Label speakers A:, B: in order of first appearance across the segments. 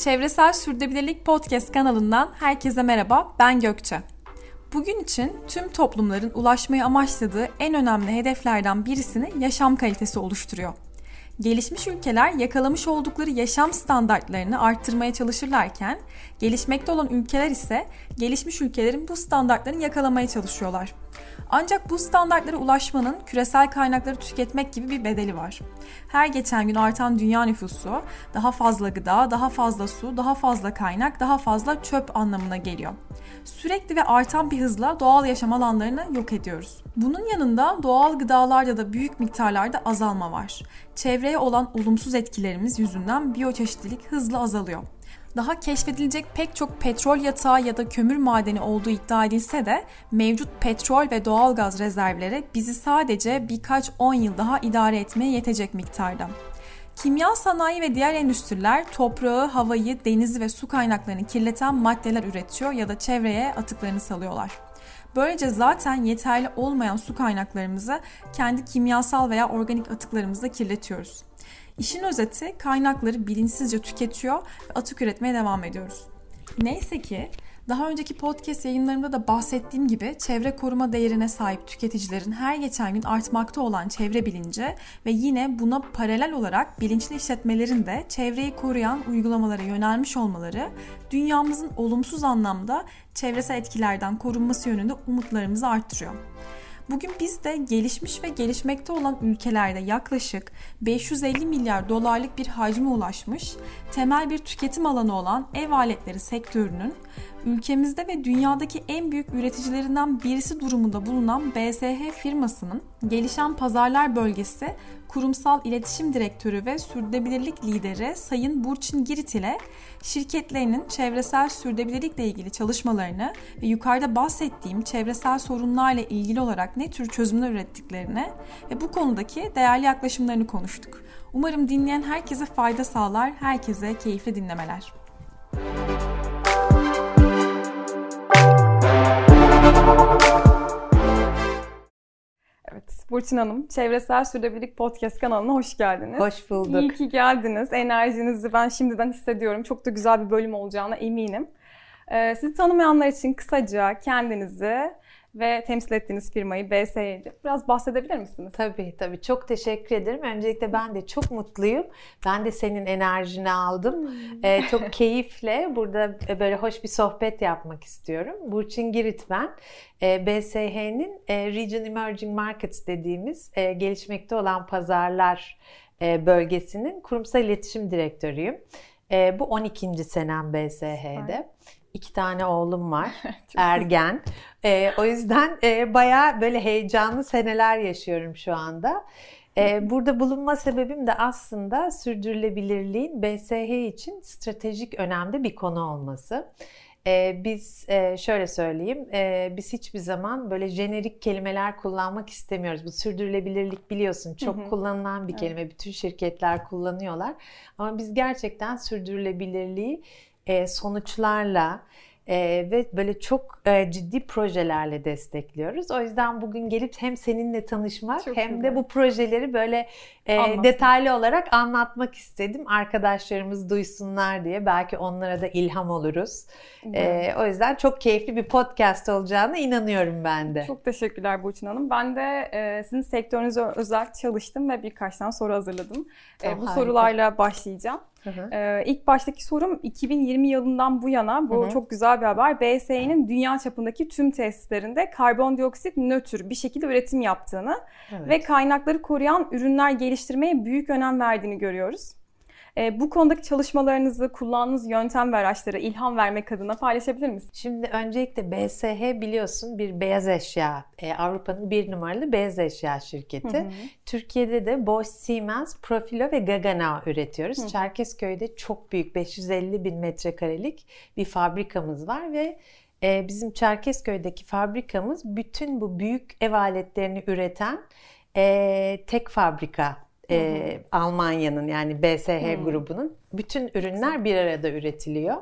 A: Çevresel Sürdürülebilirlik Podcast kanalından herkese merhaba. Ben Gökçe. Bugün için tüm toplumların ulaşmayı amaçladığı en önemli hedeflerden birisini yaşam kalitesi oluşturuyor. Gelişmiş ülkeler yakalamış oldukları yaşam standartlarını arttırmaya çalışırlarken, gelişmekte olan ülkeler ise gelişmiş ülkelerin bu standartlarını yakalamaya çalışıyorlar. Ancak bu standartlara ulaşmanın küresel kaynakları tüketmek gibi bir bedeli var. Her geçen gün artan dünya nüfusu daha fazla gıda, daha fazla su, daha fazla kaynak, daha fazla çöp anlamına geliyor. Sürekli ve artan bir hızla doğal yaşam alanlarını yok ediyoruz. Bunun yanında doğal gıdalarda da büyük miktarlarda azalma var. Çevreye olan olumsuz etkilerimiz yüzünden biyoçeşitlilik hızla azalıyor daha keşfedilecek pek çok petrol yatağı ya da kömür madeni olduğu iddia edilse de mevcut petrol ve doğal gaz rezervleri bizi sadece birkaç on yıl daha idare etmeye yetecek miktarda. Kimya sanayi ve diğer endüstriler toprağı, havayı, denizi ve su kaynaklarını kirleten maddeler üretiyor ya da çevreye atıklarını salıyorlar. Böylece zaten yeterli olmayan su kaynaklarımızı kendi kimyasal veya organik atıklarımızla kirletiyoruz. İşin özeti kaynakları bilinçsizce tüketiyor ve atık üretmeye devam ediyoruz. Neyse ki daha önceki podcast yayınlarımda da bahsettiğim gibi çevre koruma değerine sahip tüketicilerin her geçen gün artmakta olan çevre bilinci ve yine buna paralel olarak bilinçli işletmelerin de çevreyi koruyan uygulamalara yönelmiş olmaları dünyamızın olumsuz anlamda çevresel etkilerden korunması yönünde umutlarımızı arttırıyor. Bugün biz de gelişmiş ve gelişmekte olan ülkelerde yaklaşık 550 milyar dolarlık bir hacme ulaşmış, temel bir tüketim alanı olan ev aletleri sektörünün ülkemizde ve dünyadaki en büyük üreticilerinden birisi durumunda bulunan BSH firmasının gelişen pazarlar bölgesi kurumsal iletişim direktörü ve sürdürülebilirlik lideri Sayın Burçin Girit ile şirketlerinin çevresel sürdürülebilirlikle ilgili çalışmalarını ve yukarıda bahsettiğim çevresel sorunlarla ilgili olarak ne tür çözümler ürettiklerini ve bu konudaki değerli yaklaşımlarını konuştuk. Umarım dinleyen herkese fayda sağlar, herkese keyifli dinlemeler. Evet, Burçin Hanım, Çevresel Sürdürülebilirlik Podcast kanalına hoş geldiniz.
B: Hoş bulduk.
A: İyi ki geldiniz. Enerjinizi ben şimdiden hissediyorum. Çok da güzel bir bölüm olacağına eminim. Ee, sizi tanımayanlar için kısaca kendinizi ve temsil ettiğiniz firmayı BS'ydi. Biraz bahsedebilir misiniz?
B: Tabii tabii. Çok teşekkür ederim. Öncelikle ben de çok mutluyum. Ben de senin enerjini aldım. Hmm. Ee, çok keyifle burada böyle hoş bir sohbet yapmak istiyorum. Burçin Girit ben. Ee, BSH'nin e, Region Emerging Markets dediğimiz e, gelişmekte olan pazarlar e, bölgesinin kurumsal iletişim direktörüyüm. E, bu 12. senem BSH'de. Süper. İki tane oğlum var. ergen. E, o yüzden e, bayağı böyle heyecanlı seneler yaşıyorum şu anda. E, burada bulunma sebebim de aslında sürdürülebilirliğin BSH için stratejik önemli bir konu olması. Ee, biz e, şöyle söyleyeyim, e, biz hiçbir zaman böyle jenerik kelimeler kullanmak istemiyoruz. Bu sürdürülebilirlik biliyorsun çok hı hı. kullanılan bir kelime. Evet. Bütün şirketler kullanıyorlar. Ama biz gerçekten sürdürülebilirliği e, sonuçlarla e, ve böyle çok e, ciddi projelerle destekliyoruz. O yüzden bugün gelip hem seninle tanışmak çok hem güzel. de bu projeleri böyle e, detaylı olarak anlatmak istedim. Arkadaşlarımız duysunlar diye belki onlara da ilham oluruz. E, o yüzden çok keyifli bir podcast olacağına inanıyorum ben de.
A: Çok teşekkürler Burçin Hanım. Ben de e, sizin sektörünüze özel çalıştım ve birkaç tane soru hazırladım. E, bu harika. sorularla başlayacağım. Hı hı. Ee, ilk baştaki sorum 2020 yılından bu yana bu hı hı. çok güzel bir haber. BSE'nin dünya çapındaki tüm tesislerinde karbondioksit nötr bir şekilde üretim yaptığını evet. ve kaynakları koruyan ürünler geliştirmeye büyük önem verdiğini görüyoruz. E, bu konudaki çalışmalarınızı, kullandığınız yöntem ve araçları ilham vermek adına paylaşabilir misiniz?
B: Şimdi öncelikle BSH biliyorsun bir beyaz eşya, e, Avrupa'nın bir numaralı beyaz eşya şirketi. Hı hı. Türkiye'de de Bosch, Siemens, Profilo ve Gagana üretiyoruz. Hı. Çerkezköy'de çok büyük 550 bin metrekarelik bir fabrikamız var ve e, bizim Çerkezköy'deki fabrikamız bütün bu büyük ev aletlerini üreten e, tek fabrika e, Almanya'nın yani BSH hı. grubunun bütün ürünler bir arada üretiliyor.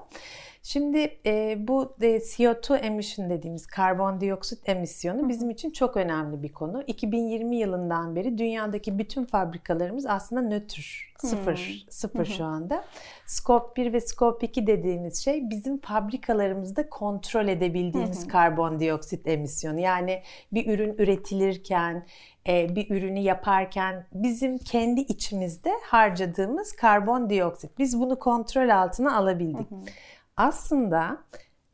B: Şimdi e, bu e, CO2 emission dediğimiz karbondioksit emisyonu bizim için çok önemli bir konu. 2020 yılından beri dünyadaki bütün fabrikalarımız aslında nötr, sıfır, hmm. sıfır şu anda. Scope 1 ve Scope 2 dediğimiz şey bizim fabrikalarımızda kontrol edebildiğimiz karbondioksit emisyonu. Yani bir ürün üretilirken, bir ürünü yaparken bizim kendi içimizde harcadığımız karbondioksit. Biz bunu kontrol altına alabildik. Aslında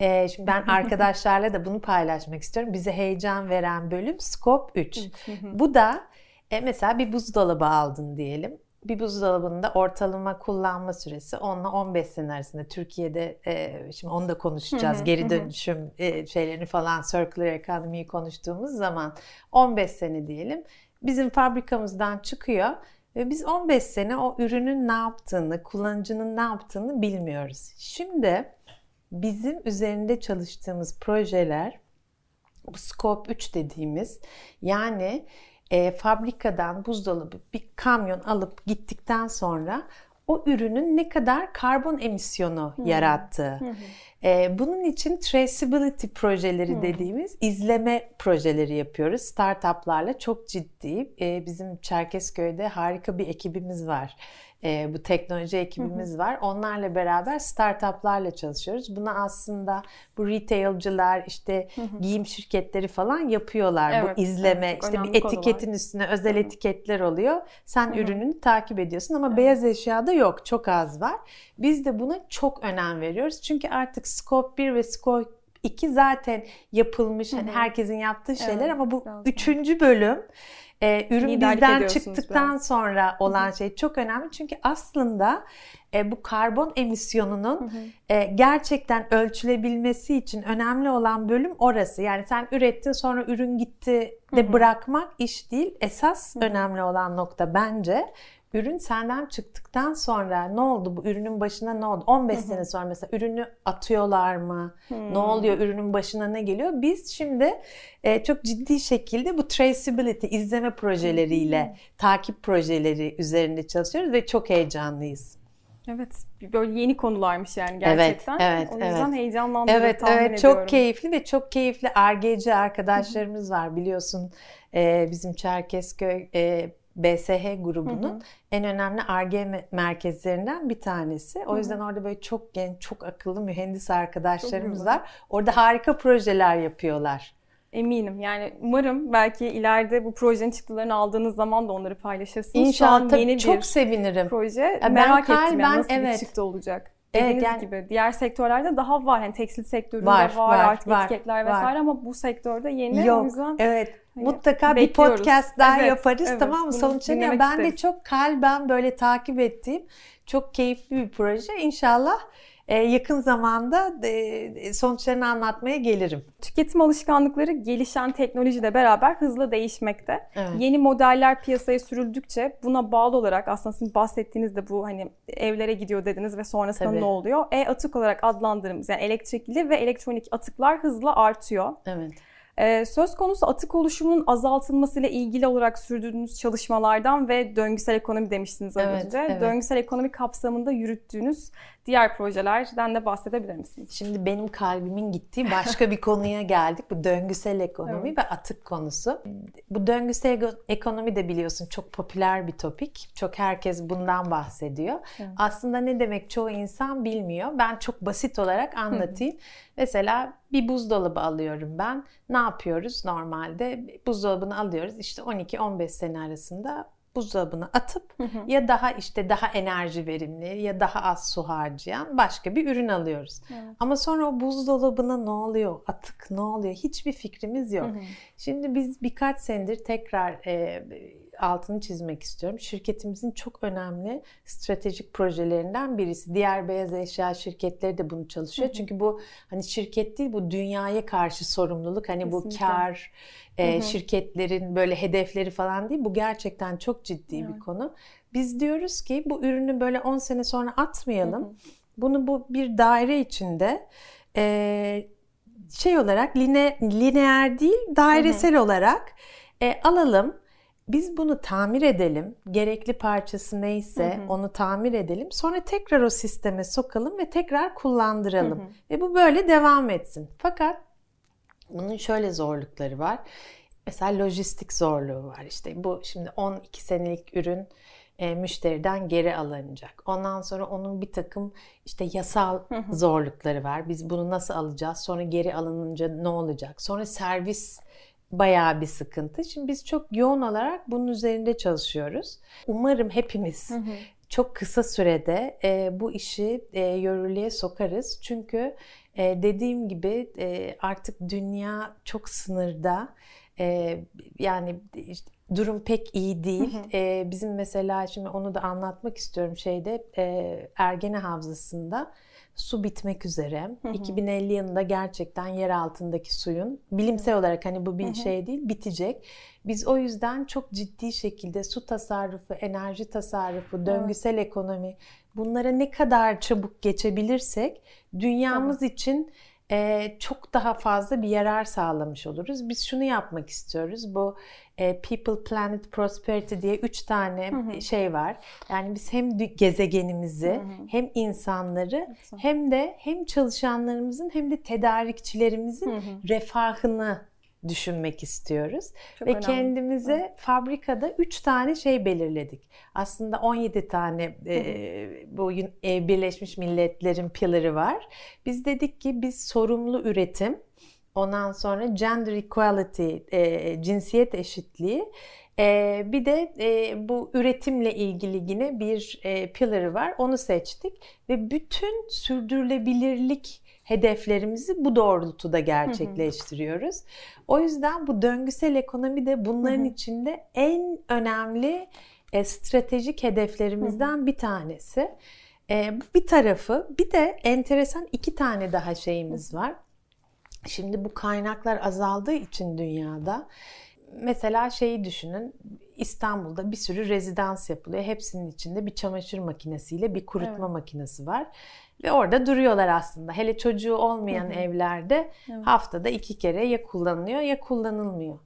B: e, şimdi ben arkadaşlarla da bunu paylaşmak istiyorum. Bize heyecan veren bölüm Scope 3. Bu da e, mesela bir buzdolabı aldın diyelim bir buzdolabında ortalama kullanma süresi 10 ile 15 sene arasında. Türkiye'de e, şimdi onu da konuşacağız. Geri dönüşüm e, şeylerini falan circular economy'yi konuştuğumuz zaman 15 sene diyelim. Bizim fabrikamızdan çıkıyor ve biz 15 sene o ürünün ne yaptığını, kullanıcının ne yaptığını bilmiyoruz. Şimdi bizim üzerinde çalıştığımız projeler bu Scope 3 dediğimiz yani e, fabrikadan buzdolabı bir kamyon alıp gittikten sonra o ürünün ne kadar karbon emisyonu hmm. yarattığı. Hmm. E, bunun için traceability projeleri hmm. dediğimiz izleme projeleri yapıyoruz. Startuplarla çok ciddi. E, bizim Çerkezköy'de harika bir ekibimiz var e, bu teknoloji ekibimiz var. Onlarla beraber startuplarla çalışıyoruz. Buna aslında bu retailciler işte giyim şirketleri falan yapıyorlar. Evet, bu izleme evet, işte bir etiketin üstüne özel etiketler oluyor. Sen ürününü takip ediyorsun ama evet. beyaz eşyada yok. Çok az var. Biz de buna çok önem veriyoruz. Çünkü artık Scope 1 ve Scope 2 zaten yapılmış. Hani herkesin yaptığı şeyler evet, ama bu üçüncü bölüm e, ürün Liderlik bizden çıktıktan biraz. sonra olan Hı-hı. şey çok önemli. Çünkü aslında e, bu karbon emisyonunun e, gerçekten ölçülebilmesi için önemli olan bölüm orası. Yani sen ürettin sonra ürün gitti de Hı-hı. bırakmak iş değil. Esas Hı-hı. önemli olan nokta bence ürün senden çıktıktan sonra ne oldu bu ürünün başına ne oldu? 15 hı hı. sene sonra mesela ürünü atıyorlar mı? Hı. Ne oluyor ürünün başına ne geliyor? Biz şimdi e, çok ciddi şekilde bu traceability izleme projeleriyle hı takip projeleri üzerinde çalışıyoruz ve çok heyecanlıyız.
A: Evet, böyle yeni konularmış yani gerçekten. Evet, evet, o yüzden evet. heyecanlandım
B: evet, tahmin evet, ediyorum. Çok keyifli ve çok keyifli RGC arkadaşlarımız var biliyorsun. Ee, bizim Çerkezköy e, BSH grubunun hı hı. en önemli ARGE merkezlerinden bir tanesi. O yüzden hı hı. orada böyle çok genç, çok akıllı mühendis arkadaşlarımız var. Orada harika projeler yapıyorlar.
A: Eminim. Yani umarım belki ileride bu projenin çıktılarını aldığınız zaman da onları paylaşırsınız.
B: İnşallah Şu an yeni çok bir sevinirim.
A: proje. Ya Merak ben ettim yani nasıl evet. bir çıktı olacak. Dediğiniz evet, yani, gibi diğer sektörlerde daha var. Yani tekstil sektöründe var, var, var artık var, etiketler vesaire var. ama bu sektörde yeni.
B: Yok, o yüzden evet. Hani Mutlaka bekliyoruz. bir podcast daha evet, yaparız evet, tamam mı? Sonuçta ben de çok kalben böyle takip ettiğim çok keyifli bir proje. İnşallah yakın zamanda e, sonuçlarını anlatmaya gelirim.
A: Tüketim alışkanlıkları gelişen teknolojiyle beraber hızlı değişmekte. Evet. Yeni modeller piyasaya sürüldükçe buna bağlı olarak aslında sizin bahsettiğiniz de bu hani evlere gidiyor dediniz ve sonrasında Tabii. ne oluyor? E-atık olarak adlandırdığımız yani elektrikli ve elektronik atıklar hızla artıyor.
B: Evet.
A: Ee, söz konusu atık oluşumunun azaltılmasıyla ilgili olarak sürdürdüğünüz çalışmalardan ve döngüsel ekonomi demiştiniz az evet, önce. Evet. Döngüsel ekonomi kapsamında yürüttüğünüz diğer projelerden de bahsedebilir misiniz?
B: Şimdi benim kalbimin gittiği başka bir konuya geldik. Bu döngüsel ekonomi evet. ve atık konusu. Bu döngüsel ekonomi de biliyorsun çok popüler bir topik. Çok herkes bundan bahsediyor. Evet. Aslında ne demek çoğu insan bilmiyor. Ben çok basit olarak anlatayım. Mesela bir buzdolabı alıyorum ben. Ne yapıyoruz normalde? Buzdolabını alıyoruz. İşte 12-15 sene arasında buzdolabına atıp hı hı. ya daha işte daha enerji verimli ya daha az su harcayan başka bir ürün alıyoruz. Evet. Ama sonra o buzdolabına ne oluyor? Atık ne oluyor? Hiçbir fikrimiz yok. Hı hı. Şimdi biz birkaç senedir tekrar e, altını çizmek istiyorum. Şirketimizin çok önemli stratejik projelerinden birisi. Diğer beyaz eşya şirketleri de bunu çalışıyor. Hı hı. Çünkü bu hani şirket değil bu dünyaya karşı sorumluluk. Hani Kesinlikle. bu kar e, şirketlerin böyle hedefleri falan değil. Bu gerçekten çok ciddi evet. bir konu. Biz diyoruz ki bu ürünü böyle 10 sene sonra atmayalım. Hı hı. Bunu bu bir daire içinde e, şey olarak line, lineer değil dairesel hı hı. olarak e, alalım biz bunu tamir edelim. Gerekli parçası neyse hı hı. onu tamir edelim. Sonra tekrar o sisteme sokalım ve tekrar kullandıralım. Hı hı. Ve bu böyle devam etsin. Fakat bunun şöyle zorlukları var. Mesela lojistik zorluğu var. İşte bu şimdi 12 senelik ürün e, müşteriden geri alınacak. Ondan sonra onun bir takım işte yasal zorlukları var. Biz bunu nasıl alacağız? Sonra geri alınınca ne olacak? Sonra servis bayağı bir sıkıntı. Şimdi biz çok yoğun olarak bunun üzerinde çalışıyoruz. Umarım hepimiz çok kısa sürede e, bu işi e, yürürlüğe sokarız. Çünkü e, dediğim gibi e, artık dünya çok sınırda. E, yani işte durum pek iyi değil. Hı hı. E, bizim mesela şimdi onu da anlatmak istiyorum şeyde e, Ergene Havzası'nda su bitmek üzere. Hı hı. 2050 yılında gerçekten yer altındaki suyun bilimsel olarak hani bu bir hı hı. şey değil bitecek. Biz o yüzden çok ciddi şekilde su tasarrufu, enerji tasarrufu, döngüsel evet. ekonomi bunlara ne kadar çabuk geçebilirsek dünyamız evet. için e, çok daha fazla bir yarar sağlamış oluruz. Biz şunu yapmak istiyoruz. Bu e, People, Planet, Prosperity diye üç tane hı hı. şey var. Yani biz hem gezegenimizi hı hı. hem insanları hem de hem çalışanlarımızın hem de tedarikçilerimizin hı hı. refahını düşünmek istiyoruz. Çok Ve önemli. kendimize Hı. fabrikada 3 tane şey belirledik. Aslında 17 tane e, bu e, Birleşmiş Milletler'in pilları var. Biz dedik ki biz sorumlu üretim, ondan sonra gender equality, e, cinsiyet eşitliği ee, bir de e, bu üretimle ilgili yine bir e, pillar'ı var. Onu seçtik ve bütün sürdürülebilirlik hedeflerimizi bu doğrultuda gerçekleştiriyoruz. O yüzden bu döngüsel ekonomi de bunların içinde en önemli e, stratejik hedeflerimizden bir tanesi. E, bu bir tarafı. Bir de enteresan iki tane daha şeyimiz var. Şimdi bu kaynaklar azaldığı için dünyada mesela şeyi düşünün. İstanbul'da bir sürü rezidans yapılıyor. Hepsinin içinde bir çamaşır makinesiyle bir kurutma evet. makinesi var. Ve orada duruyorlar aslında. Hele çocuğu olmayan Hı-hı. evlerde evet. haftada iki kere ya kullanılıyor ya kullanılmıyor.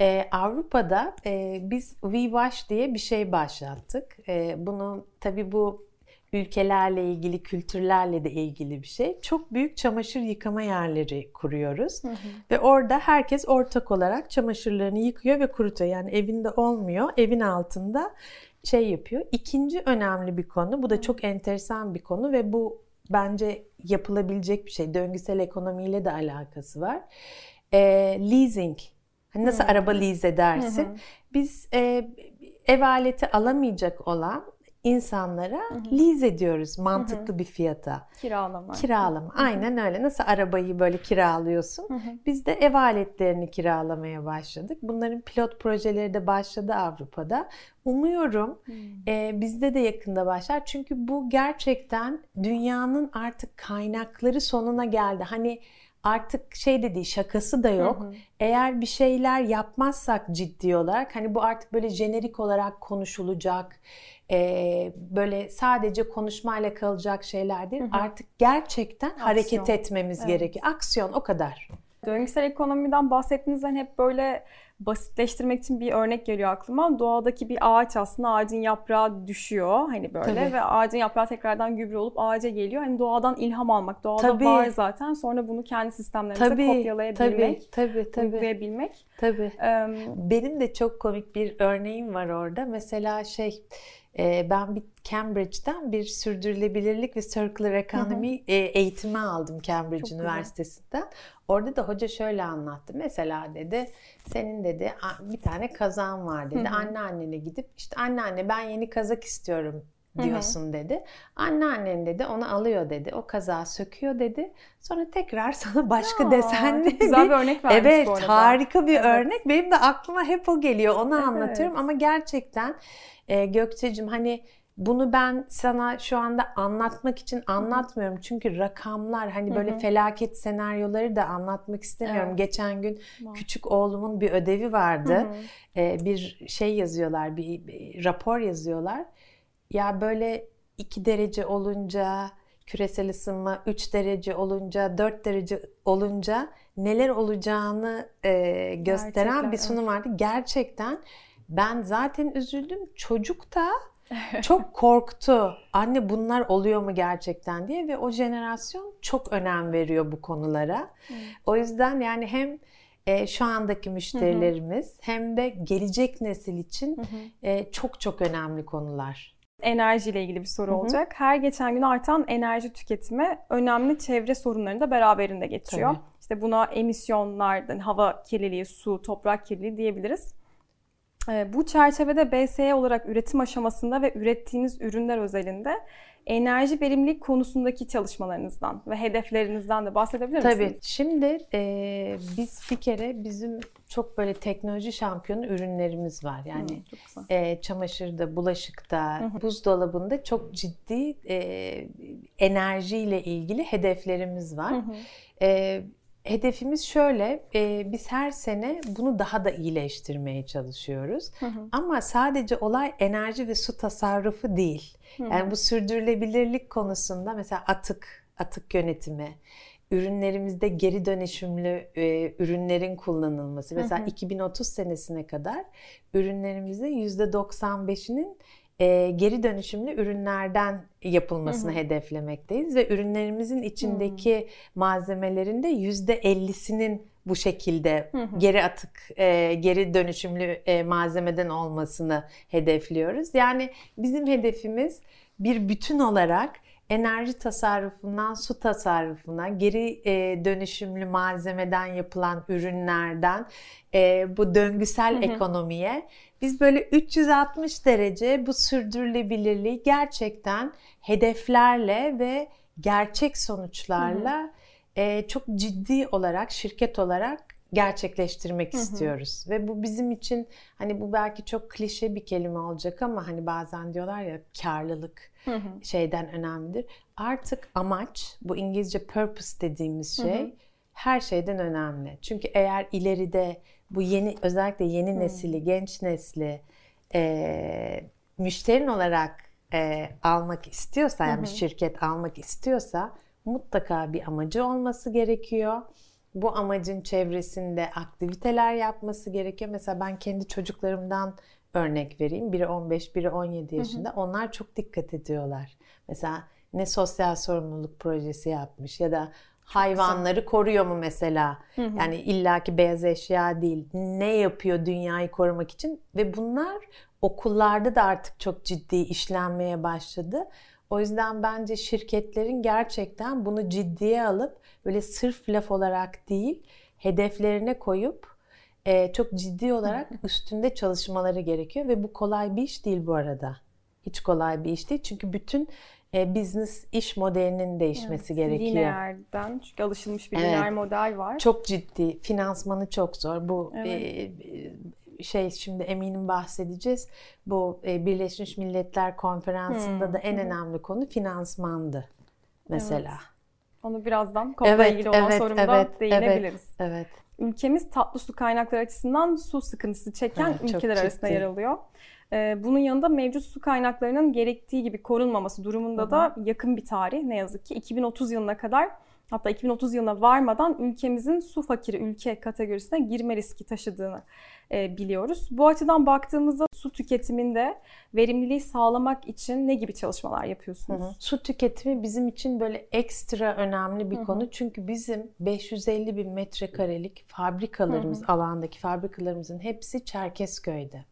B: Ee, Avrupa'da e, biz WeWash diye bir şey başlattık. E, bunu tabii bu ülkelerle ilgili, kültürlerle de ilgili bir şey. Çok büyük çamaşır yıkama yerleri kuruyoruz. Hı hı. Ve orada herkes ortak olarak çamaşırlarını yıkıyor ve kurutuyor. Yani evinde olmuyor, evin altında şey yapıyor. İkinci önemli bir konu, bu da çok enteresan bir konu ve bu bence yapılabilecek bir şey. Döngüsel ekonomiyle de alakası var. E, leasing. Hani nasıl hmm. araba lease edersin? Hmm. Biz e, ev aleti alamayacak olan insanlara lease ediyoruz mantıklı bir fiyata.
A: Kiralama.
B: Kiralama. Aynen öyle. Nasıl arabayı böyle kiralıyorsun? Biz de ev aletlerini kiralamaya başladık. Bunların pilot projeleri de başladı Avrupa'da. Umuyorum e, bizde de yakında başlar. Çünkü bu gerçekten dünyanın artık kaynakları sonuna geldi. Hani artık şey de değil şakası da yok. Hı hı. Eğer bir şeyler yapmazsak ciddi olarak hani bu artık böyle jenerik olarak konuşulacak e, böyle sadece konuşmayla kalacak şeyler değil. Hı hı. Artık gerçekten Aksiyon. hareket etmemiz evet. gerekiyor. Aksiyon o kadar.
A: Döngüsel ekonomiden bahsettiğinizden hep böyle basitleştirmek için bir örnek geliyor aklıma. Doğadaki bir ağaç aslında ağacın yaprağı düşüyor hani böyle tabii. ve ağacın yaprağı tekrardan gübre olup ağaca geliyor. Hani doğadan ilham almak. Doğada tabii. var zaten. Sonra bunu kendi sistemlerimize tabii, kopyalayabilmek, tabii, tabii, tabii. uygulayabilmek.
B: Tabii. Ee, Benim de çok komik bir örneğim var orada. Mesela şey ben bir Cambridge'den bir sürdürülebilirlik ve circular economy hı hı. E, eğitimi aldım Cambridge Çok Üniversitesi'nden. Güzel. Orada da hoca şöyle anlattı. Mesela dedi senin dedi bir tane kazan var dedi. Hı hı. Anneannene gidip işte anneanne ben yeni kazak istiyorum diyorsun Hı-hı. dedi. Anneannen dedi onu alıyor dedi. O kazağı söküyor dedi. Sonra tekrar sana başka Aa, desenli
A: güzel bir örnek vermiş
B: Evet bu arada. harika bir evet. örnek. Benim de aklıma hep o geliyor. Onu evet. anlatıyorum ama gerçekten e, Gökçe'cim hani bunu ben sana şu anda anlatmak için anlatmıyorum. Çünkü rakamlar hani böyle felaket senaryoları da anlatmak istemiyorum. Evet. Geçen gün küçük oğlumun bir ödevi vardı. Ee, bir şey yazıyorlar, bir, bir rapor yazıyorlar. Ya böyle 2 derece olunca küresel ısınma 3 derece olunca 4 derece olunca neler olacağını e, gösteren Gerçekten, bir sunum vardı. Gerçekten Ben zaten üzüldüm. Çocuk da çok korktu. Anne bunlar oluyor mu gerçekten diye ve o jenerasyon çok önem veriyor bu konulara. O yüzden yani hem e, şu andaki müşterilerimiz hı hı. hem de gelecek nesil için hı hı. E, çok çok önemli konular.
A: Enerjiyle ilgili bir soru hı hı. olacak. Her geçen gün artan enerji tüketimi önemli çevre sorunlarını da beraberinde getiriyor. Tabii. İşte buna emisyonlar, hava kirliliği, su, toprak kirliliği diyebiliriz. Ee, bu çerçevede BSE olarak üretim aşamasında ve ürettiğiniz ürünler özelinde enerji verimlilik konusundaki çalışmalarınızdan ve hedeflerinizden de bahsedebilir misiniz?
B: Tabii. Şimdi e, biz bir kere bizim çok böyle teknoloji şampiyonu ürünlerimiz var. Yani Hı, e, çamaşırda, bulaşıkta, Hı-hı. buzdolabında çok ciddi e, enerjiyle ilgili hedeflerimiz var. E, Hedefimiz şöyle, e, biz her sene bunu daha da iyileştirmeye çalışıyoruz. Hı hı. Ama sadece olay enerji ve su tasarrufu değil. Hı hı. Yani bu sürdürülebilirlik konusunda mesela atık, atık yönetimi, ürünlerimizde geri dönüşümlü e, ürünlerin kullanılması. Mesela hı hı. 2030 senesine kadar ürünlerimizin %95'inin e, geri dönüşümlü ürünlerden yapılmasını hı hı. hedeflemekteyiz ve ürünlerimizin içindeki hı. malzemelerin de yüzde 50'sinin bu şekilde hı hı. geri atık, e, geri dönüşümlü e, malzemeden olmasını hedefliyoruz. Yani bizim hedefimiz bir bütün olarak enerji tasarrufundan su tasarrufuna, geri e, dönüşümlü malzemeden yapılan ürünlerden e, bu döngüsel hı hı. ekonomiye biz böyle 360 derece bu sürdürülebilirliği gerçekten hedeflerle ve gerçek sonuçlarla. E, çok ciddi olarak şirket olarak gerçekleştirmek hı hı. istiyoruz. Ve bu bizim için hani bu belki çok klişe bir kelime olacak ama hani bazen diyorlar ya karlılık hı hı. şeyden önemlidir. Artık amaç bu İngilizce purpose dediğimiz şey hı hı. her şeyden önemli. Çünkü eğer ileride bu yeni özellikle yeni hmm. nesili, genç nesli e, müşterin olarak e, almak istiyorsa yani bir şirket almak istiyorsa mutlaka bir amacı olması gerekiyor. Bu amacın çevresinde aktiviteler yapması gerekiyor. Mesela ben kendi çocuklarımdan örnek vereyim. Biri 15, biri 17 yaşında. Hı hı. Onlar çok dikkat ediyorlar. Mesela ne sosyal sorumluluk projesi yapmış ya da hayvanları koruyor mu mesela? Hı hı. Yani illaki beyaz eşya değil. Ne yapıyor dünyayı korumak için? Ve bunlar okullarda da artık çok ciddi işlenmeye başladı. O yüzden bence şirketlerin gerçekten bunu ciddiye alıp böyle sırf laf olarak değil hedeflerine koyup e, çok ciddi olarak üstünde çalışmaları gerekiyor ve bu kolay bir iş değil bu arada. Hiç kolay bir iş değil çünkü bütün e, business iş modelinin değişmesi evet, gerekiyor.
A: Lineer'den çünkü alışılmış bir evet. lineer model var.
B: Çok ciddi. Finansmanı çok zor. Bu evet. e, şey şimdi eminim bahsedeceğiz. Bu e, Birleşmiş Milletler Konferansı'nda hmm. da en hmm. önemli konu finansmandı mesela. Evet.
A: Onu birazdan konuyla evet, ilgili olan evet, sorumda evet, değinebiliriz.
B: Evet, evet.
A: Ülkemiz tatlı su kaynakları açısından su sıkıntısı çeken evet, ülkeler arasında yer alıyor. Bunun yanında mevcut su kaynaklarının gerektiği gibi korunmaması durumunda Hı-hı. da yakın bir tarih ne yazık ki 2030 yılına kadar hatta 2030 yılına varmadan ülkemizin su fakiri ülke kategorisine girme riski taşıdığını e, biliyoruz. Bu açıdan baktığımızda su tüketiminde verimliliği sağlamak için ne gibi çalışmalar yapıyorsunuz? Hı hı.
B: Su tüketimi bizim için böyle ekstra önemli bir hı hı. konu. Çünkü bizim 550 bin metrekarelik fabrikalarımız, hı hı. alandaki fabrikalarımızın hepsi Çerkezköy'de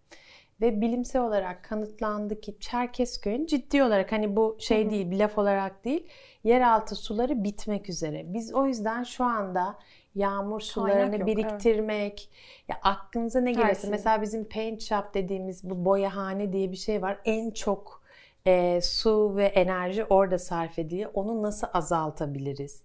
B: ve bilimsel olarak kanıtlandı ki Çerkezköy'ün ciddi olarak hani bu şey Hı-hı. değil bir laf olarak değil yeraltı suları bitmek üzere. Biz o yüzden şu anda yağmur sularını yok, biriktirmek evet. ya aklınıza ne gelirse mesela bizim paint shop dediğimiz bu boyahane diye bir şey var. En çok e, su ve enerji orada sarf ediliyor. Onu nasıl azaltabiliriz?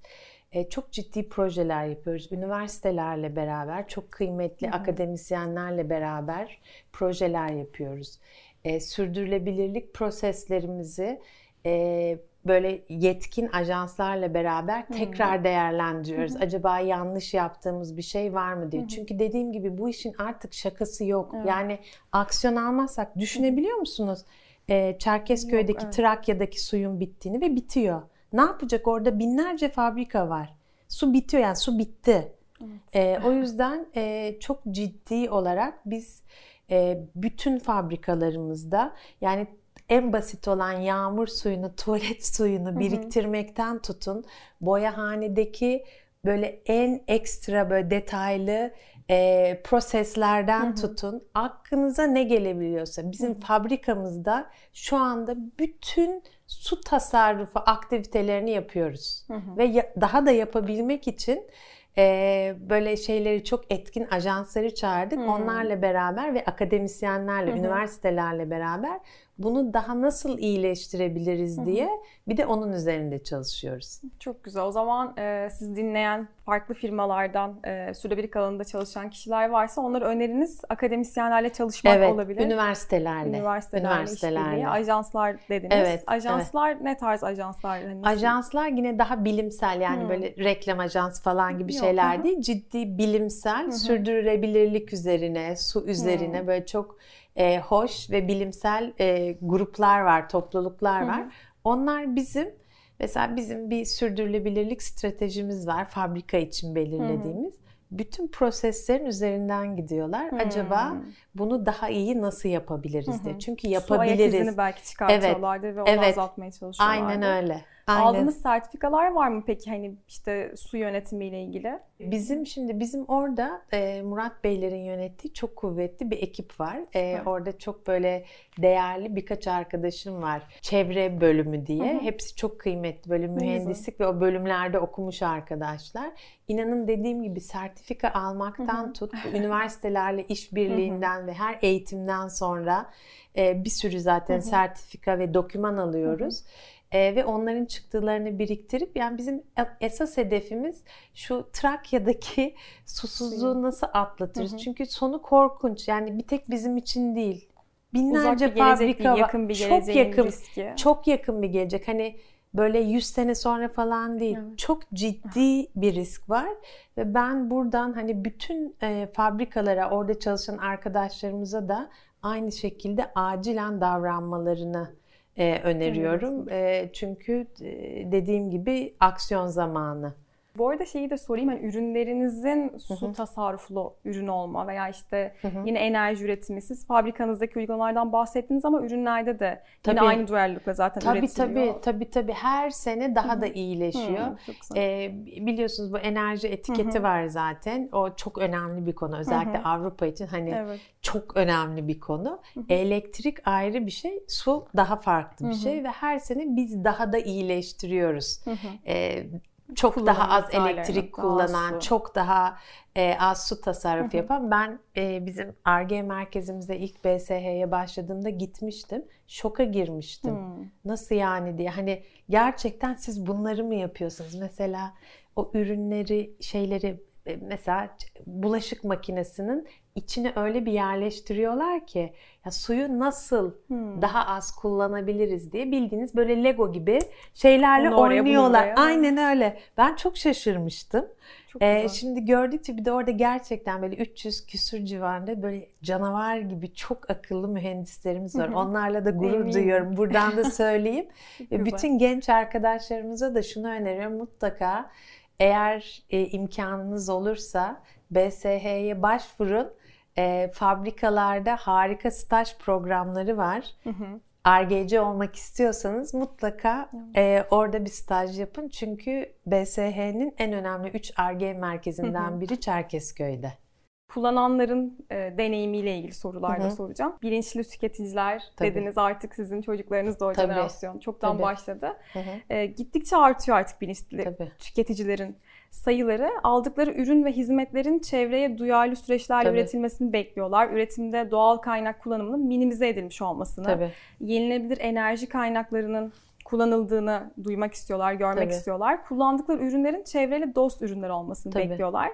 B: E, çok ciddi projeler yapıyoruz. Üniversitelerle beraber, çok kıymetli Hı-hı. akademisyenlerle beraber projeler yapıyoruz. E, sürdürülebilirlik proseslerimizi e, böyle yetkin ajanslarla beraber tekrar Hı-hı. değerlendiriyoruz. Hı-hı. Acaba yanlış yaptığımız bir şey var mı diye. Hı-hı. Çünkü dediğim gibi bu işin artık şakası yok. Evet. Yani aksiyon almazsak düşünebiliyor musunuz? E, Çerkezköy'deki yok, evet. Trakya'daki suyun bittiğini ve bitiyor. Ne yapacak orada binlerce fabrika var. Su bitiyor yani su bitti. Evet. E, o yüzden e, çok ciddi olarak biz e, bütün fabrikalarımızda yani en basit olan yağmur suyunu, tuvalet suyunu biriktirmekten tutun boyahanedeki böyle en ekstra böyle detaylı e, proseslerden hı hı. tutun aklınıza ne gelebiliyorsa bizim hı hı. fabrikamızda şu anda bütün su tasarrufu aktivitelerini yapıyoruz hı hı. ve ya, daha da yapabilmek için e, böyle şeyleri çok etkin ajansları çağırdık. Hmm. Onlarla beraber ve akademisyenlerle, hmm. üniversitelerle beraber bunu daha nasıl iyileştirebiliriz diye bir de onun üzerinde çalışıyoruz.
A: Çok güzel. O zaman e, siz dinleyen farklı firmalardan e, sürdürülebilirlik alanında çalışan kişiler varsa onlara öneriniz akademisyenlerle çalışmak
B: evet,
A: olabilir.
B: Üniversitelerle.
A: Üniversitelerle, üniversitelerle. ajanslar dediniz. Evet, ajanslar evet. ne tarz ajanslar?
B: Hani ajanslar yine daha bilimsel yani hmm. böyle reklam ajans falan gibi Yok. şeyler değil. Ciddi bilimsel, hı sürdürülebilirlik üzerine, su üzerine hmm. böyle çok e, hoş ve bilimsel e, gruplar var, topluluklar var. Hı hı. Onlar bizim mesela bizim bir sürdürülebilirlik stratejimiz var fabrika için belirlediğimiz. Hı hı. Bütün proseslerin üzerinden gidiyorlar. Hmm. Acaba bunu daha iyi nasıl yapabiliriz diye. Çünkü yapabiliriz.
A: Su belki çıkartıyorlardır evet. ve onu evet. azaltmaya çalışıyorlardır.
B: Aynen öyle.
A: Aynen. Aldığınız sertifikalar var mı peki hani işte su yönetimiyle ilgili?
B: Bizim şimdi bizim orada e, Murat Beylerin yönettiği çok kuvvetli bir ekip var. E, orada çok böyle değerli birkaç arkadaşım var. Çevre bölümü diye. Hı hı. Hepsi çok kıymetli böyle mühendislik ve o bölümlerde okumuş arkadaşlar. İnanın dediğim gibi sertifika almaktan hı hı. tut, üniversitelerle işbirliğinden ve her eğitimden sonra e, bir sürü zaten hı hı. sertifika ve doküman alıyoruz. Hı hı e, ve onların çıktılarını biriktirip yani bizim esas hedefimiz şu Trakya'daki susuzluğu nasıl atlatırız? Hı hı. Çünkü sonu korkunç. Yani bir tek bizim için değil. Binlerce Uzak bir fabrika
A: değil, yakın bir çok yakın riski.
B: çok yakın bir gelecek. Hani böyle 100 sene sonra falan değil. Evet. Çok ciddi bir risk var ve ben buradan hani bütün e, fabrikalara orada çalışan arkadaşlarımıza da aynı şekilde acilen davranmalarını e, öneriyorum. Evet. E, çünkü e, dediğim gibi aksiyon zamanı.
A: Bu arada şeyi de sorayım. Hani ürünlerinizin su Hı-hı. tasarruflu ürün olma veya işte Hı-hı. yine enerji üretimi. Siz fabrikanızdaki uygulamalardan bahsettiniz ama ürünlerde de tabii. yine aynı duyarlılıkla zaten
B: tabii,
A: üretiliyor.
B: Tabii tabii tabii. Her sene daha Hı-hı. da iyileşiyor. Ee, biliyorsunuz bu enerji etiketi Hı-hı. var zaten. O çok önemli bir konu. Özellikle Hı-hı. Avrupa için hani evet. çok önemli bir konu. Hı-hı. Elektrik ayrı bir şey. Su daha farklı bir Hı-hı. şey ve her sene biz daha da iyileştiriyoruz. Ee, çok daha az elektrik kullanan, az çok daha e, az su tasarrufu yapan. Ben e, bizim ARGE merkezimize ilk BSH'ye başladığımda gitmiştim. Şoka girmiştim. Hmm. Nasıl yani diye. Hani gerçekten siz bunları mı yapıyorsunuz? Mesela o ürünleri, şeyleri mesela bulaşık makinesinin içine öyle bir yerleştiriyorlar ki ya suyu nasıl hmm. daha az kullanabiliriz diye bildiğiniz böyle Lego gibi şeylerle Onu oynuyorlar. Aynen öyle. Ben çok şaşırmıştım. Çok ee, şimdi gördükçe bir de orada gerçekten böyle 300 küsür civarında böyle canavar gibi çok akıllı mühendislerimiz var. Onlarla da gurur duyuyorum. Buradan da söyleyeyim. Bütün genç arkadaşlarımıza da şunu öneriyorum mutlaka eğer e, imkanınız olursa BSH'ye başvurun. E, fabrikalarda harika staj programları var. Hı hı. RGC olmak istiyorsanız mutlaka e, orada bir staj yapın. Çünkü BSH'nin en önemli 3 RG merkezinden biri Çerkezköy'de
A: kullananların e, deneyimiyle ilgili sorular da soracağım. Bilinçli tüketiciler Tabii. dediniz artık sizin çocuklarınız da o Tabii. jenerasyon çoktan Tabii. başladı. E, gittikçe artıyor artık bilinçli Tabii. tüketicilerin sayıları aldıkları ürün ve hizmetlerin çevreye duyarlı süreçlerle Tabii. üretilmesini bekliyorlar. Üretimde doğal kaynak kullanımının minimize edilmiş olmasını, Tabii. yenilenebilir enerji kaynaklarının kullanıldığını duymak istiyorlar, görmek Tabii. istiyorlar. Kullandıkları ürünlerin çevreyle dost ürünler olmasını Tabii. bekliyorlar.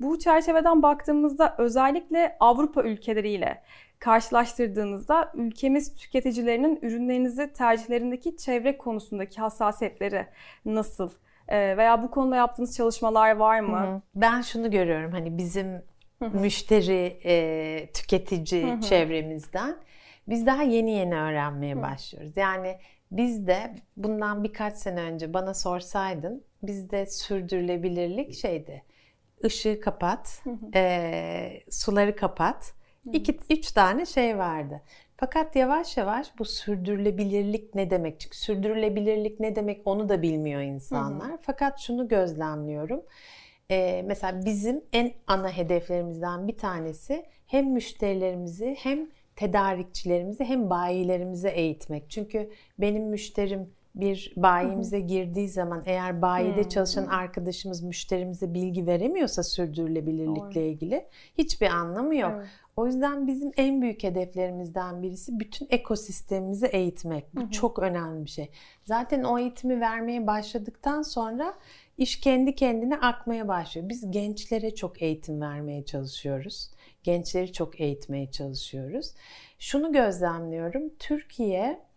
A: Bu çerçeveden baktığımızda özellikle Avrupa ülkeleriyle karşılaştırdığınızda ülkemiz tüketicilerinin ürünlerinizi tercihlerindeki çevre konusundaki hassasiyetleri nasıl? Ee, veya bu konuda yaptığınız çalışmalar var mı? Hı hı.
B: Ben şunu görüyorum hani bizim hı hı. müşteri, e, tüketici hı hı. çevremizden biz daha yeni yeni öğrenmeye hı. başlıyoruz. Yani biz de bundan birkaç sene önce bana sorsaydın bizde sürdürülebilirlik şeydi ışığı kapat, e, suları kapat. İki, üç tane şey vardı. Fakat yavaş yavaş bu sürdürülebilirlik ne demek? Çünkü sürdürülebilirlik ne demek onu da bilmiyor insanlar. Hı hı. Fakat şunu gözlemliyorum. Ee, mesela bizim en ana hedeflerimizden bir tanesi hem müşterilerimizi hem tedarikçilerimizi hem bayilerimizi eğitmek. Çünkü benim müşterim bir bayimize girdiği zaman eğer bayide hmm. çalışan arkadaşımız müşterimize bilgi veremiyorsa sürdürülebilirlikle Doğru. ilgili hiçbir anlamı yok. Evet. O yüzden bizim en büyük hedeflerimizden birisi bütün ekosistemimizi eğitmek. Bu hı hı. çok önemli bir şey. Zaten o eğitimi vermeye başladıktan sonra iş kendi kendine akmaya başlıyor. Biz gençlere çok eğitim vermeye çalışıyoruz. Gençleri çok eğitmeye çalışıyoruz. Şunu gözlemliyorum. Türkiye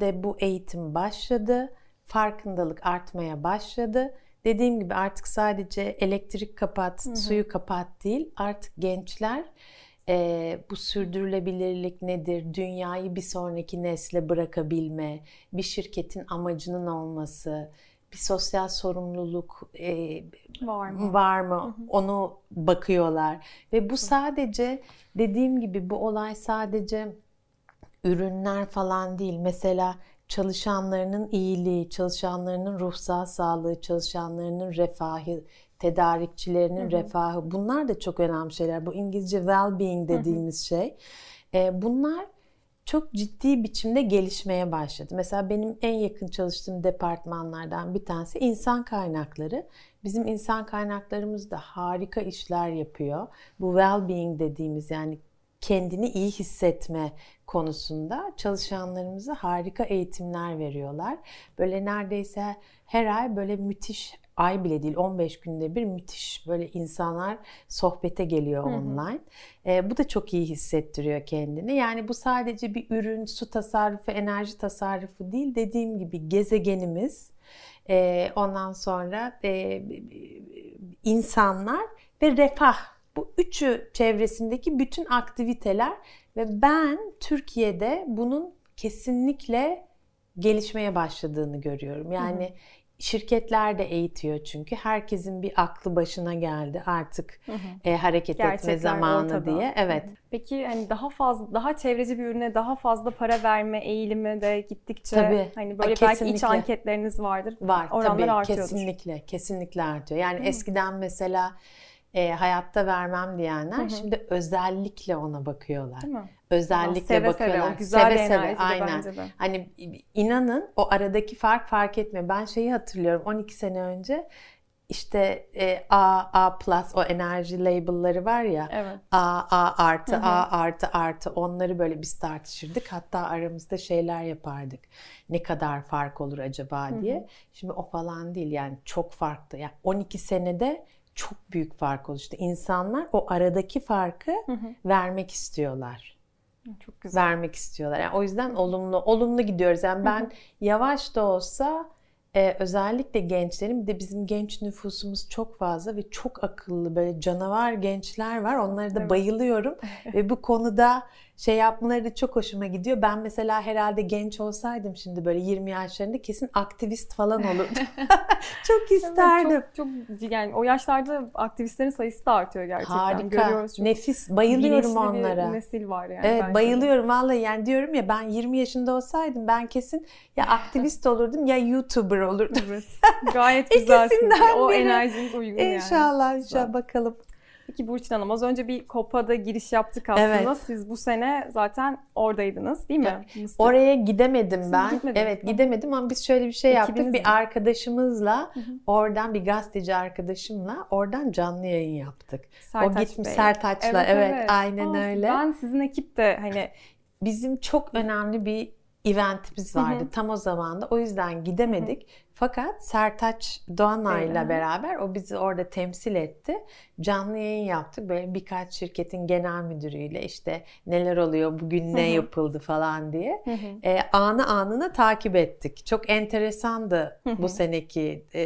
B: de bu eğitim başladı. Farkındalık artmaya başladı. Dediğim gibi artık sadece elektrik kapat, hı hı. suyu kapat değil. Artık gençler e, bu sürdürülebilirlik nedir, dünyayı bir sonraki nesle bırakabilme, bir şirketin amacının olması, bir sosyal sorumluluk e, var mı, var mı? Hı hı. onu bakıyorlar. Ve bu sadece dediğim gibi bu olay sadece ürünler falan değil. Mesela çalışanlarının iyiliği, çalışanlarının ruhsal sağlığı, çalışanlarının refahı, tedarikçilerinin hı hı. refahı bunlar da çok önemli şeyler. Bu İngilizce well-being dediğimiz hı hı. şey. E, bunlar çok ciddi biçimde gelişmeye başladı. Mesela benim en yakın çalıştığım departmanlardan bir tanesi insan kaynakları. Bizim insan kaynaklarımız da harika işler yapıyor. Bu well-being dediğimiz yani kendini iyi hissetme konusunda çalışanlarımıza harika eğitimler veriyorlar. Böyle neredeyse her ay böyle müthiş ay bile değil 15 günde bir müthiş böyle insanlar sohbete geliyor online. Hı hı. E, bu da çok iyi hissettiriyor kendini. Yani bu sadece bir ürün, su tasarrufu, enerji tasarrufu değil. Dediğim gibi gezegenimiz, e, ondan sonra e, insanlar ve refah. Bu üçü çevresindeki bütün aktiviteler ve ben Türkiye'de bunun kesinlikle gelişmeye başladığını görüyorum. Yani hı hı. Şirketler de eğitiyor çünkü herkesin bir aklı başına geldi artık hı hı. E, hareket Gerçekler etme zamanı ortada. diye. Evet.
A: Peki hani daha fazla daha çevreci bir ürüne daha fazla para verme eğilimi de gittikçe tabii. hani böyle kesinlikle. belki iç anketleriniz vardır.
B: Var Oranlar tabii artıyordur. kesinlikle kesinlikle artıyor. Yani hı. eskiden mesela e, hayatta vermem diyenler hı hı. şimdi özellikle ona bakıyorlar. Değil mi? Özellikle seve bakıyorlar. Seve, o güzel seve seve aynen. Bence de. Hani inanın o aradaki fark fark etmiyor. Ben şeyi hatırlıyorum 12 sene önce işte e, A, A plus o enerji label'ları var ya. Evet. A, A artı, Hı-hı. A artı artı onları böyle biz tartışırdık. Hatta aramızda şeyler yapardık. Ne kadar fark olur acaba diye. Hı-hı. Şimdi o falan değil yani çok farklı. Yani 12 senede çok büyük fark oluştu. İnsanlar o aradaki farkı hı hı. vermek istiyorlar. Çok güzel. Vermek istiyorlar. Yani o yüzden olumlu olumlu gidiyoruz. Yani ben hı hı. yavaş da olsa ee, özellikle gençlerin bir de bizim genç nüfusumuz çok fazla ve çok akıllı böyle canavar gençler var. Onları da evet. bayılıyorum ve bu konuda şey yapmaları da çok hoşuma gidiyor. Ben mesela herhalde genç olsaydım şimdi böyle 20 yaşlarında kesin aktivist falan olurdum. çok isterdim.
A: Çok, çok yani o yaşlarda aktivistlerin sayısı da artıyor gerçekten. Harika. Görüyoruz
B: çok Nefis. Bayılıyorum onlara.
A: Bir nesil var yani.
B: Evet bayılıyorum de. vallahi yani diyorum ya ben 20 yaşında olsaydım ben kesin ya aktivist olurdum ya YouTuber olurdum. Evet.
A: Gayet güzelsin. o enerjiniz uygun
B: inşallah, yani. İnşallah inşallah bakalım.
A: Peki Burçin Hanım az önce bir COPA'da giriş yaptık aslında. Evet. Siz bu sene zaten oradaydınız değil mi?
B: Evet. Oraya gidemedim Siz ben. Evet mi? gidemedim ama biz şöyle bir şey yaptık. Mi? Bir arkadaşımızla hı hı. oradan bir gazeteci arkadaşımla oradan canlı yayın yaptık. Sertaç o gitmiş Bey. Sertaç'la evet, evet, evet. aynen Aa, öyle.
A: Ben sizin ekip de hani
B: bizim çok önemli bir eventimiz vardı hı hı. tam o zaman da. O yüzden gidemedik. Hı hı. Fakat Sertaç Doğanay'la beraber o bizi orada temsil etti. Canlı yayın yaptık. Böyle birkaç şirketin genel müdürüyle işte neler oluyor, bugün ne yapıldı falan diye. E, anı anına takip ettik. Çok enteresandı bu seneki e,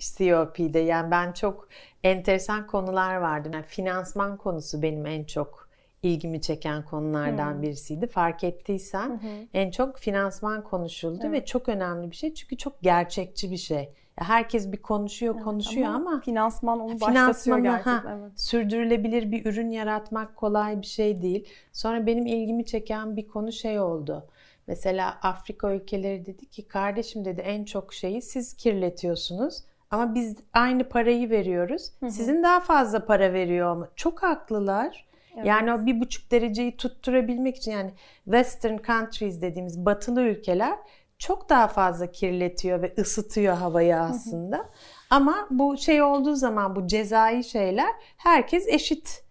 B: COP'de. Yani ben çok enteresan konular vardı. Yani finansman konusu benim en çok ilgimi çeken konulardan hmm. birisiydi. Fark ettiysen hmm. en çok finansman konuşuldu evet. ve çok önemli bir şey çünkü çok gerçekçi bir şey. Herkes bir konuşuyor, evet, konuşuyor ama, ama
A: finansman onu başlatıyor gerçekten. Ha, evet.
B: Sürdürülebilir bir ürün yaratmak kolay bir şey değil. Sonra benim ilgimi çeken bir konu şey oldu. Mesela Afrika ülkeleri dedi ki kardeşim dedi en çok şeyi siz kirletiyorsunuz. Ama biz aynı parayı veriyoruz. Hı hı. Sizin daha fazla para veriyor ama çok haklılar. Evet. Yani o bir buçuk dereceyi tutturabilmek için yani Western countries dediğimiz batılı ülkeler çok daha fazla kirletiyor ve ısıtıyor havayı aslında. Hı hı. Ama bu şey olduğu zaman bu cezai şeyler herkes eşit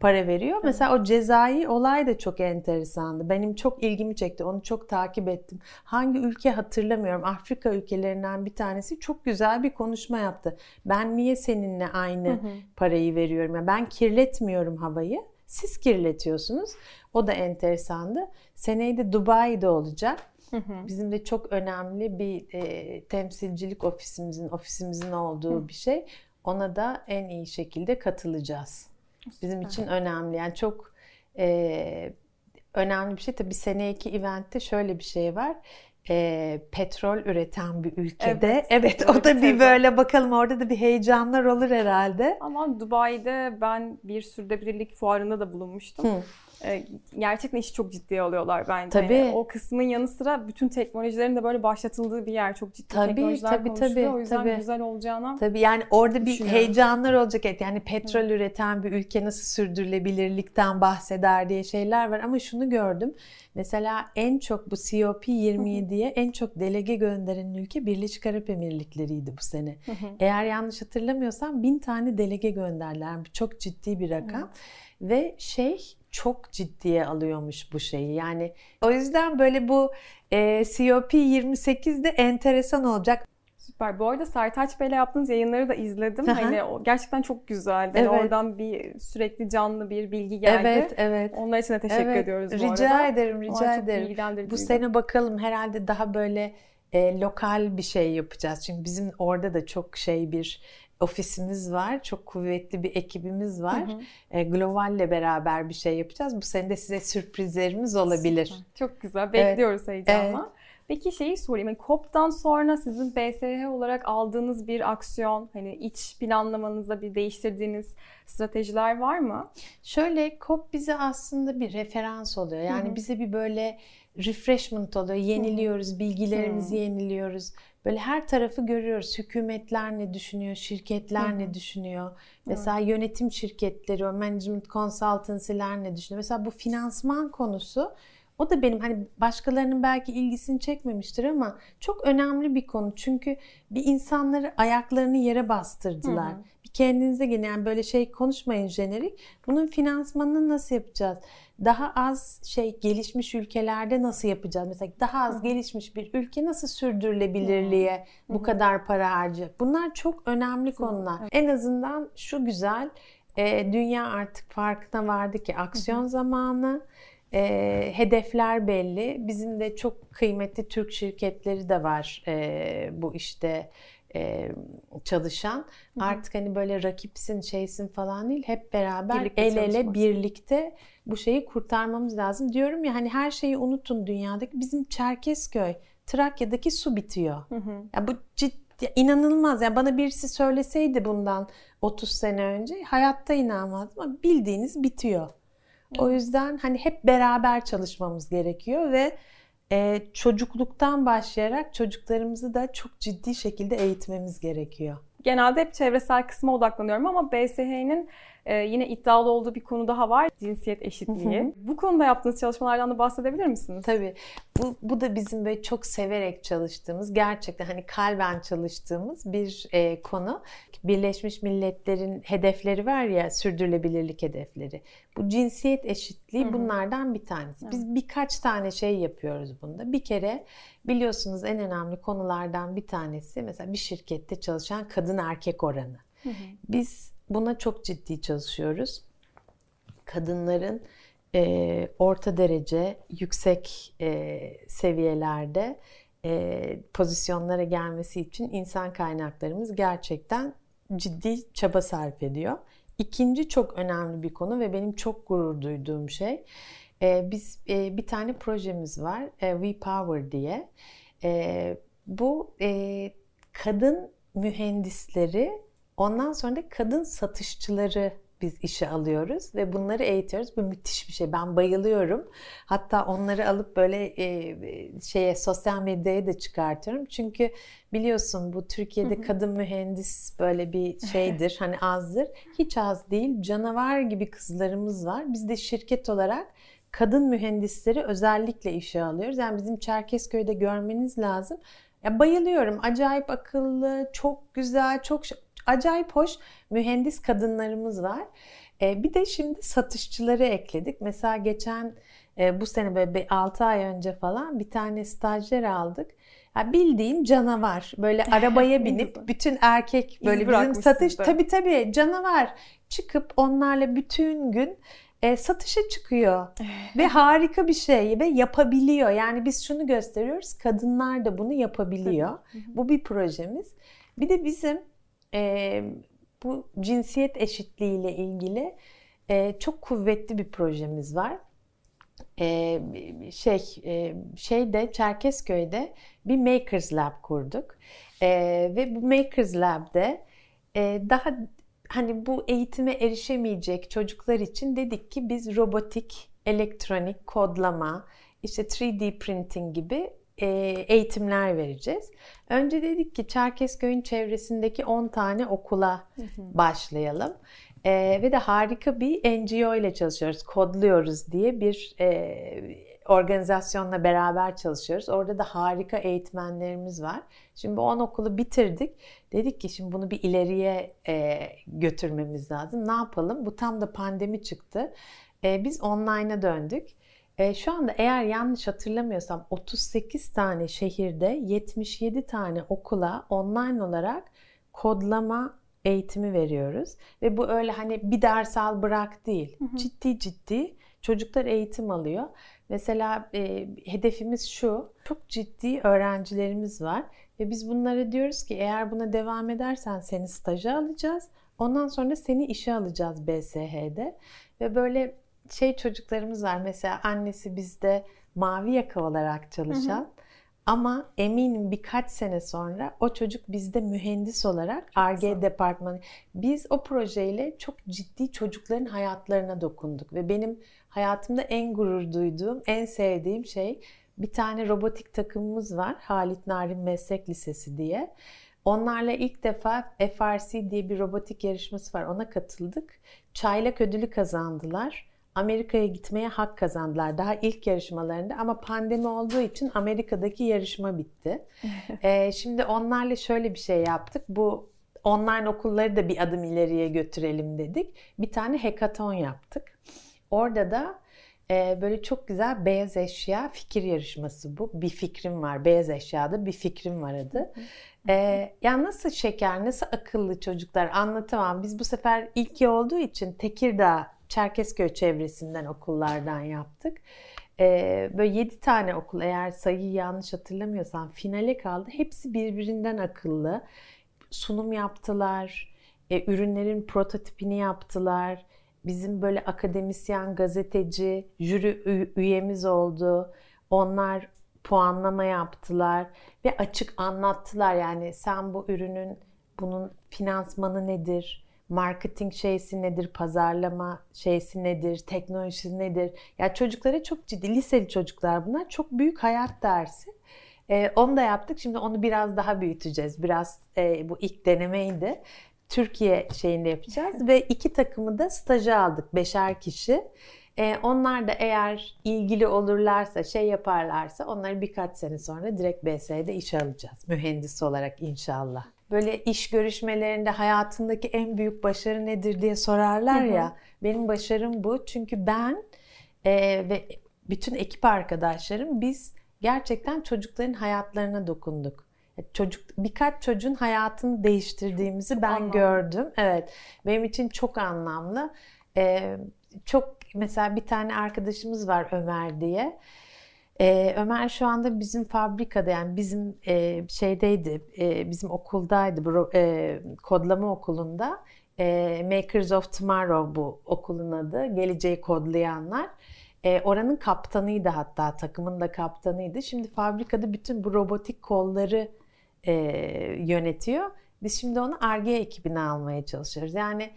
B: para veriyor. Mesela o cezai olay da çok enteresandı. Benim çok ilgimi çekti. Onu çok takip ettim. Hangi ülke hatırlamıyorum. Afrika ülkelerinden bir tanesi çok güzel bir konuşma yaptı. Ben niye seninle aynı hı hı. parayı veriyorum? Yani ben kirletmiyorum havayı. Siz kirletiyorsunuz. O da enteresandı. Seneye de Dubai'de olacak. Bizim de çok önemli bir e, temsilcilik ofisimizin ofisimizin olduğu hı. bir şey. Ona da en iyi şekilde katılacağız. Bizim için önemli. Yani çok e, önemli bir şey. Tabii seneki eventte şöyle bir şey var. E, petrol üreten bir ülkede. Evet, evet o da bir böyle bakalım orada da bir heyecanlar olur herhalde.
A: Ama Dubai'de ben bir sürdürülebilirlik fuarında da bulunmuştum. Hı. E, gerçekten işi çok ciddiye alıyorlar bence. Tabii. Yani o kısmın yanı sıra bütün teknolojilerin de böyle başlatıldığı bir yer. Çok ciddi tabii, teknolojiler tabii, konuşuluyor. Tabii, o yüzden tabii. güzel olacağına
B: Tabii yani orada bir heyecanlar olacak. Yani petrol Hı. üreten bir ülke nasıl sürdürülebilirlikten bahseder diye şeyler var. Ama şunu gördüm. Mesela en çok bu COP27'ye en çok delege gönderen ülke Birleşik Arap Emirlikleri'ydi bu sene. Hı hı. Eğer yanlış hatırlamıyorsam bin tane delege gönderler. Çok ciddi bir rakam. Evet. Ve şey çok ciddiye alıyormuş bu şeyi. Yani o yüzden böyle bu e, COP 28'de enteresan olacak.
A: Süper. Bu arada Sertaç Bey'le yaptığınız yayınları da izledim. hani o gerçekten çok güzeldi. Evet. Yani oradan bir sürekli canlı bir bilgi geldi. Evet, evet. Onlar için de teşekkür evet. ediyoruz bu
B: rica arada. Ederim, rica Onlar ederim. Bu sene bakalım herhalde daha böyle e, lokal bir şey yapacağız. Çünkü bizim orada da çok şey bir ofisimiz var. Çok kuvvetli bir ekibimiz var. Hı hı. E, Global'le beraber bir şey yapacağız. Bu sene de size sürprizlerimiz olabilir. Süper.
A: Çok güzel. Bekliyoruz evet. heyecanla. Evet. Peki şeyi sorayım. Yani COP'tan sonra sizin BSH olarak aldığınız bir aksiyon, hani iç planlamanızda bir değiştirdiğiniz stratejiler var mı?
B: Şöyle COP bize aslında bir referans oluyor. Yani Hı-hı. bize bir böyle refreshment oluyor. Yeniliyoruz, bilgilerimizi Hı-hı. yeniliyoruz. Böyle her tarafı görüyoruz. Hükümetler ne düşünüyor, şirketler Hı-hı. ne düşünüyor. Mesela Hı-hı. yönetim şirketleri, o management consultancy'ler ne düşünüyor. Mesela bu finansman konusu o da benim hani başkalarının belki ilgisini çekmemiştir ama çok önemli bir konu. Çünkü bir insanları ayaklarını yere bastırdılar. Hı hı. Bir kendinize gelin yani böyle şey konuşmayın jenerik. Bunun finansmanını nasıl yapacağız? Daha az şey gelişmiş ülkelerde nasıl yapacağız? Mesela daha az gelişmiş bir ülke nasıl sürdürülebilirliğe bu kadar para harcayacak? Bunlar çok önemli konular. En azından şu güzel e, dünya artık farkına vardı ki aksiyon zamanı e, hedefler belli. Bizim de çok kıymetli Türk şirketleri de var e, bu işte e, çalışan. Hı hı. Artık hani böyle rakipsin, şeysin falan değil. Hep beraber birlikte el ele çalışmak. birlikte bu şeyi kurtarmamız lazım. Diyorum ya hani her şeyi unutun dünyadaki. Bizim Çerkezköy, Trakya'daki su bitiyor. Hı hı. Ya bu ciddi inanılmaz. Yani bana birisi söyleseydi bundan 30 sene önce hayatta inanmazdım ama bildiğiniz bitiyor. O yüzden hani hep beraber çalışmamız gerekiyor ve e, çocukluktan başlayarak çocuklarımızı da çok ciddi şekilde eğitmemiz gerekiyor.
A: Genelde hep çevresel kısma odaklanıyorum ama BSH'nin ee, yine iddialı olduğu bir konu daha var. Cinsiyet eşitliği. Bu konuda yaptığınız çalışmalardan da bahsedebilir misiniz?
B: Tabii. Bu, bu da bizim böyle çok severek çalıştığımız, gerçekten hani kalben çalıştığımız bir e, konu. Birleşmiş Milletler'in hedefleri var ya, sürdürülebilirlik hedefleri. Bu cinsiyet eşitliği bunlardan bir tanesi. Evet. Biz birkaç tane şey yapıyoruz bunda. Bir kere biliyorsunuz en önemli konulardan bir tanesi mesela bir şirkette çalışan kadın erkek oranı. Hı hı. Biz buna çok ciddi çalışıyoruz. Kadınların e, orta derece, yüksek e, seviyelerde e, pozisyonlara gelmesi için insan kaynaklarımız gerçekten ciddi çaba sarf ediyor. İkinci çok önemli bir konu ve benim çok gurur duyduğum şey, e, biz e, bir tane projemiz var, e, We Power diye. E, bu e, kadın mühendisleri, ondan sonra da kadın satışçıları biz işe alıyoruz ve bunları eğitiyoruz. Bu müthiş bir şey. Ben bayılıyorum. Hatta onları alıp böyle e, şeye sosyal medyaya da çıkartıyorum. Çünkü biliyorsun bu Türkiye'de kadın mühendis böyle bir şeydir. hani azdır. Hiç az değil. Canavar gibi kızlarımız var. Biz de şirket olarak kadın mühendisleri özellikle işe alıyoruz. Yani bizim Çerkezköy'de görmeniz lazım. Ya bayılıyorum. Acayip akıllı, çok güzel, çok acayip hoş mühendis kadınlarımız var. E, bir de şimdi satışçıları ekledik. Mesela geçen e, bu sene böyle 6 ay önce falan bir tane stajyer aldık. Ya bildiğin canavar. Böyle arabaya binip bütün erkek böyle bizim satış tabii tabii canavar çıkıp onlarla bütün gün e, satışa çıkıyor ve harika bir şey ve yapabiliyor. Yani biz şunu gösteriyoruz, kadınlar da bunu yapabiliyor. Bu bir projemiz. Bir de bizim e, bu cinsiyet eşitliği ile ilgili e, çok kuvvetli bir projemiz var. E, şey e, şeyde Çerkezköy'de bir Makers Lab kurduk e, ve bu Makers Lab'de e, daha hani bu eğitime erişemeyecek çocuklar için dedik ki biz robotik, elektronik, kodlama, işte 3D printing gibi eğitimler vereceğiz. Önce dedik ki Çerkezköy'ün çevresindeki 10 tane okula başlayalım. E, ve de harika bir NGO ile çalışıyoruz. Kodluyoruz diye bir e, organizasyonla beraber çalışıyoruz. Orada da harika eğitmenlerimiz var. Şimdi bu 10 okulu bitirdik. Dedik ki şimdi bunu bir ileriye e, götürmemiz lazım. Ne yapalım? Bu tam da pandemi çıktı. E, biz online'a döndük. E, şu anda eğer yanlış hatırlamıyorsam 38 tane şehirde 77 tane okula online olarak kodlama eğitimi veriyoruz. Ve bu öyle hani bir ders al bırak değil. Hı hı. Ciddi ciddi çocuklar eğitim alıyor. Mesela e, hedefimiz şu, çok ciddi öğrencilerimiz var ve biz bunlara diyoruz ki eğer buna devam edersen seni staja alacağız. Ondan sonra seni işe alacağız BSH'de. Ve böyle şey çocuklarımız var. Mesela annesi bizde mavi yaka olarak çalışan. Hı hı. Ama eminim birkaç sene sonra o çocuk bizde mühendis olarak ARGE departmanı. Biz o projeyle çok ciddi çocukların hayatlarına dokunduk ve benim hayatımda en gurur duyduğum, en sevdiğim şey bir tane robotik takımımız var. Halit Narin Meslek Lisesi diye. Onlarla ilk defa FRC diye bir robotik yarışması var. Ona katıldık. Çaylak ödülü kazandılar. Amerika'ya gitmeye hak kazandılar daha ilk yarışmalarında ama pandemi olduğu için Amerika'daki yarışma bitti. ee, şimdi onlarla şöyle bir şey yaptık. Bu online okulları da bir adım ileriye götürelim dedik. Bir tane hekaton yaptık. Orada da e, böyle çok güzel beyaz eşya fikir yarışması bu. Bir fikrim var. Beyaz eşyada bir fikrim var adı. Ee, ya nasıl şeker, nasıl akıllı çocuklar anlatamam. Biz bu sefer ilki olduğu için Tekirdağ Çerkezköy çevresinden okullardan yaptık. Ee, böyle 7 tane okul eğer sayıyı yanlış hatırlamıyorsam finale kaldı. Hepsi birbirinden akıllı. Sunum yaptılar, e, ürünlerin prototipini yaptılar. Bizim böyle akademisyen, gazeteci, jüri üyemiz oldu. Onlar puanlama yaptılar ve açık anlattılar. Yani sen bu ürünün bunun finansmanı nedir? Marketing şeysi nedir, pazarlama şeysi nedir, teknolojisi nedir? Ya çocuklara çok ciddi, liseli çocuklar bunlar çok büyük hayat dersi. Ee, onu da yaptık. Şimdi onu biraz daha büyüteceğiz. Biraz e, bu ilk denemeydi. Türkiye şeyinde yapacağız ve iki takımı da staja aldık. Beşer kişi. Ee, onlar da eğer ilgili olurlarsa, şey yaparlarsa onları birkaç sene sonra direkt BS'de işe alacağız. Mühendis olarak inşallah böyle iş görüşmelerinde hayatındaki en büyük başarı nedir diye sorarlar ya. Hı hı. Benim başarım bu. Çünkü ben e, ve bütün ekip arkadaşlarım biz gerçekten çocukların hayatlarına dokunduk. E, çocuk birkaç çocuğun hayatını değiştirdiğimizi ben anlamlı. gördüm. Evet. Benim için çok anlamlı. Ee, çok mesela bir tane arkadaşımız var Ömer diye. Ee, Ömer şu anda bizim fabrikada yani bizim e, şeydeydi, e, bizim okuldaydı, bu, e, kodlama okulunda. E, Makers of Tomorrow bu okulun adı, geleceği kodlayanlar. E, oranın kaptanıydı hatta, takımın da kaptanıydı. Şimdi fabrikada bütün bu robotik kolları e, yönetiyor. Biz şimdi onu ARGE ekibine almaya çalışıyoruz. Yani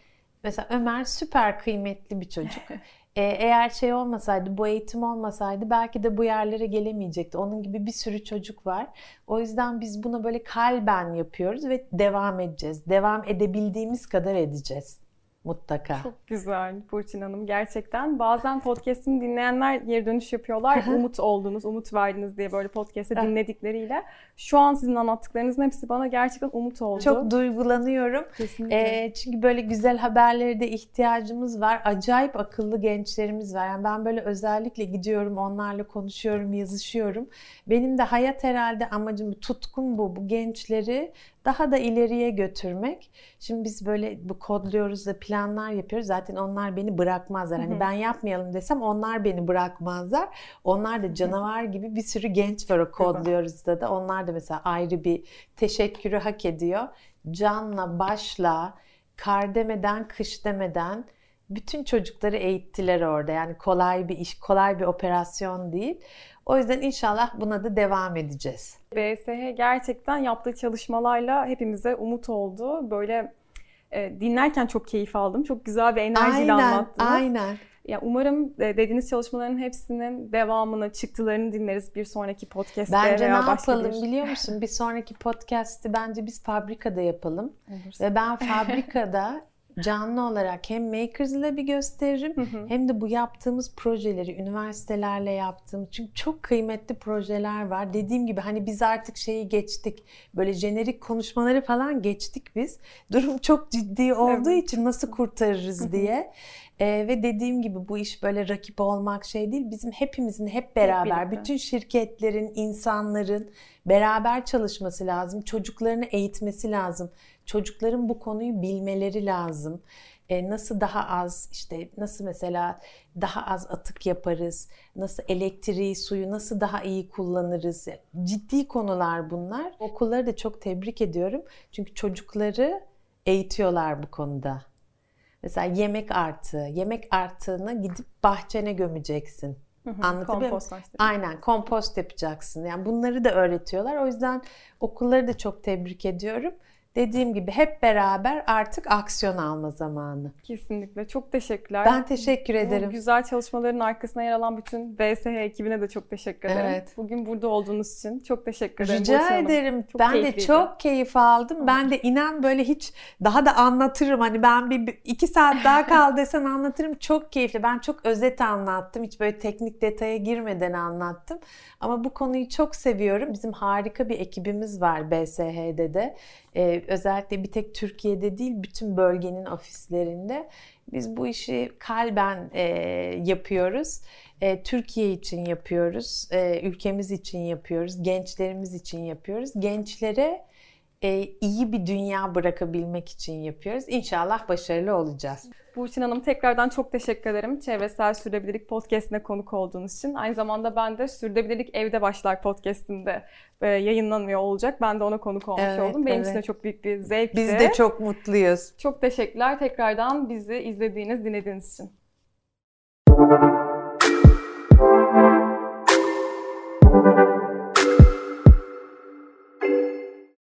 B: mesela Ömer süper kıymetli bir çocuk. Ee, eğer şey olmasaydı, bu eğitim olmasaydı belki de bu yerlere gelemeyecekti. Onun gibi bir sürü çocuk var. O yüzden biz buna böyle kalben yapıyoruz ve devam edeceğiz. Devam edebildiğimiz kadar edeceğiz. Mutlaka.
A: Çok güzel Burçin Hanım gerçekten. Bazen podcast'imi dinleyenler geri dönüş yapıyorlar. umut oldunuz, umut verdiniz diye böyle podcast'ı dinledikleriyle. Şu an sizin anlattıklarınızın hepsi bana gerçekten umut oldu.
B: Çok duygulanıyorum. Kesinlikle. E, çünkü böyle güzel haberlere de ihtiyacımız var. Acayip akıllı gençlerimiz var. Yani ben böyle özellikle gidiyorum, onlarla konuşuyorum, yazışıyorum. Benim de hayat herhalde amacım, tutkum bu. Bu gençleri daha da ileriye götürmek. Şimdi biz böyle bu kodluyoruz da planlar yapıyoruz. Zaten onlar beni bırakmazlar. Hani ben yapmayalım desem onlar beni bırakmazlar. Onlar da canavar gibi bir sürü genç var o kodluyoruz da da. Onlar da mesela ayrı bir teşekkürü hak ediyor. Canla başla kar demeden kış demeden bütün çocukları eğittiler orada. Yani kolay bir iş, kolay bir operasyon değil. O yüzden inşallah buna da devam edeceğiz.
A: BSH gerçekten yaptığı çalışmalarla hepimize umut oldu. Böyle e, dinlerken çok keyif aldım. Çok güzel bir enerjiyle
B: aynen,
A: anlattınız.
B: Aynen.
A: Ya umarım e, dediğiniz çalışmaların hepsinin devamını, çıktılarını dinleriz bir sonraki podcast'te
B: bence
A: veya
B: ne yapalım
A: bir...
B: biliyor musun? Bir sonraki podcast'i bence biz fabrikada yapalım. Olursa. Ve ben fabrikada canlı olarak hem Makers ile bir gösteririm hı hı. hem de bu yaptığımız projeleri üniversitelerle yaptığım çünkü çok kıymetli projeler var. Dediğim gibi hani biz artık şeyi geçtik. Böyle jenerik konuşmaları falan geçtik biz. Durum çok ciddi olduğu evet. için nasıl kurtarırız diye. Ee, ve dediğim gibi bu iş böyle rakip olmak şey değil. Bizim hepimizin hep beraber, hep bütün şirketlerin, insanların beraber çalışması lazım. Çocuklarını eğitmesi lazım. Çocukların bu konuyu bilmeleri lazım. E, nasıl daha az işte nasıl mesela daha az atık yaparız, nasıl elektriği, suyu nasıl daha iyi kullanırız. Ciddi konular bunlar. Okulları da çok tebrik ediyorum. Çünkü çocukları eğitiyorlar bu konuda. Mesela yemek artığı, yemek artığını gidip bahçene gömeceksin. Anlatabiliyor muyum? Aynen kompost yapacaksın. Yani bunları da öğretiyorlar. O yüzden okulları da çok tebrik ediyorum dediğim gibi hep beraber artık aksiyon alma zamanı.
A: Kesinlikle. Çok teşekkürler.
B: Ben teşekkür ederim.
A: Bu güzel çalışmaların arkasına yer alan bütün BSH ekibine de çok teşekkür ederim. Evet. Bugün burada olduğunuz için çok teşekkür ederim.
B: Rica Boşanım. ederim. Çok ben keyifliydi. de çok keyif aldım. Ben de inan böyle hiç daha da anlatırım. Hani ben bir iki saat daha kal desen anlatırım. Çok keyifli. Ben çok özet anlattım. Hiç böyle teknik detaya girmeden anlattım. Ama bu konuyu çok seviyorum. Bizim harika bir ekibimiz var BSH'de de. Ee, özellikle bir tek Türkiye'de değil bütün bölgenin ofislerinde biz bu işi kalben e, yapıyoruz. E, Türkiye için yapıyoruz, e, ülkemiz için yapıyoruz, gençlerimiz için yapıyoruz. Gençlere e, iyi bir dünya bırakabilmek için yapıyoruz. İnşallah başarılı olacağız.
A: Burçin Hanım tekrardan çok teşekkür ederim. Çevresel Sürdürülebilirlik Podcast'ine konuk olduğunuz için. Aynı zamanda ben de Sürdürülebilirlik Evde Başlar Podcast'inde e, yayınlanıyor olacak. Ben de ona konuk olmuş evet, oldum. Benim evet. için de çok büyük bir zevkti.
B: Biz de çok mutluyuz.
A: Çok teşekkürler tekrardan bizi izlediğiniz, dinlediğiniz için.